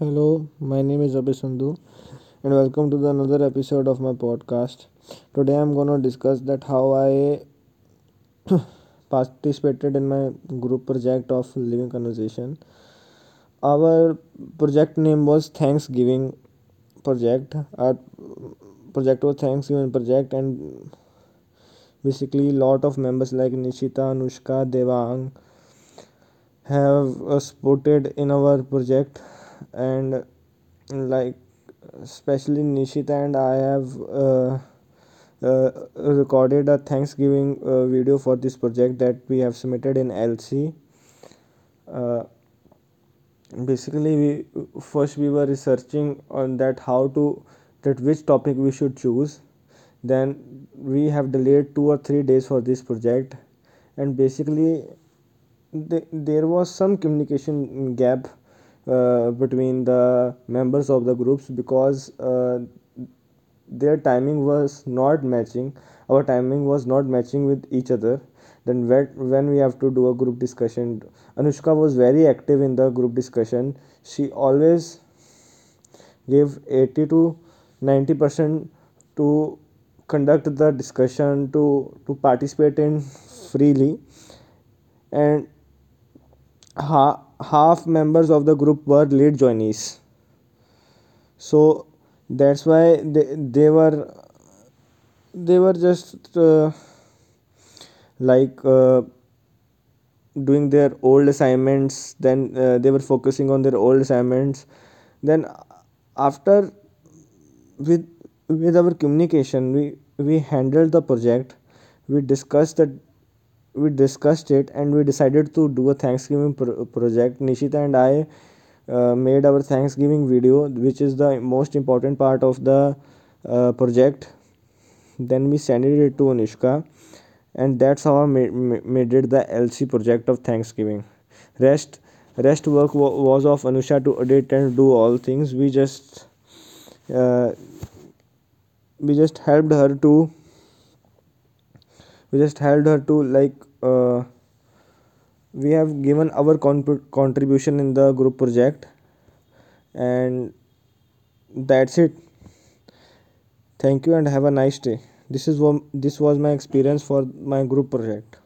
Hello my name is Abhi Sandhu and welcome to the another episode of my podcast today I am gonna discuss that how I participated in my group project of living conversation our project name was thanks giving project our project was thanks giving project and basically lot of members like Nishita Anushka Devang have supported in our project and like especially Nishita and I have uh, uh, recorded a Thanksgiving uh, video for this project that we have submitted in LC. Uh, basically, we first we were researching on that how to that which topic we should choose. Then we have delayed two or three days for this project, and basically, the, there was some communication gap between the members of the groups because uh, their timing was not matching. Our timing was not matching with each other. Then when we have to do a group discussion anushka was very active in the group discussion. She always gave 80 to 90 percent to conduct the discussion to to participate in freely. And ha- half members of the group were late joinees. So that's why they, they were they were just uh, like uh, doing their old assignments then uh, they were focusing on their old assignments. Then after with with our communication we we handled the project. We discussed that we discussed it and we decided to do a thanksgiving pro- project. Nishita and i uh, made our thanksgiving video which is the most important part of the uh, project. Then we sent it to anushka and that's how i made, made it the lc project of thanksgiving. Rest rest work was of anusha to edit and do all things. We just uh, we just helped her to we just helped her to like uh, we have given our contribution in the group project and that's it. Thank you and have a nice day. This is what this was my experience for my group project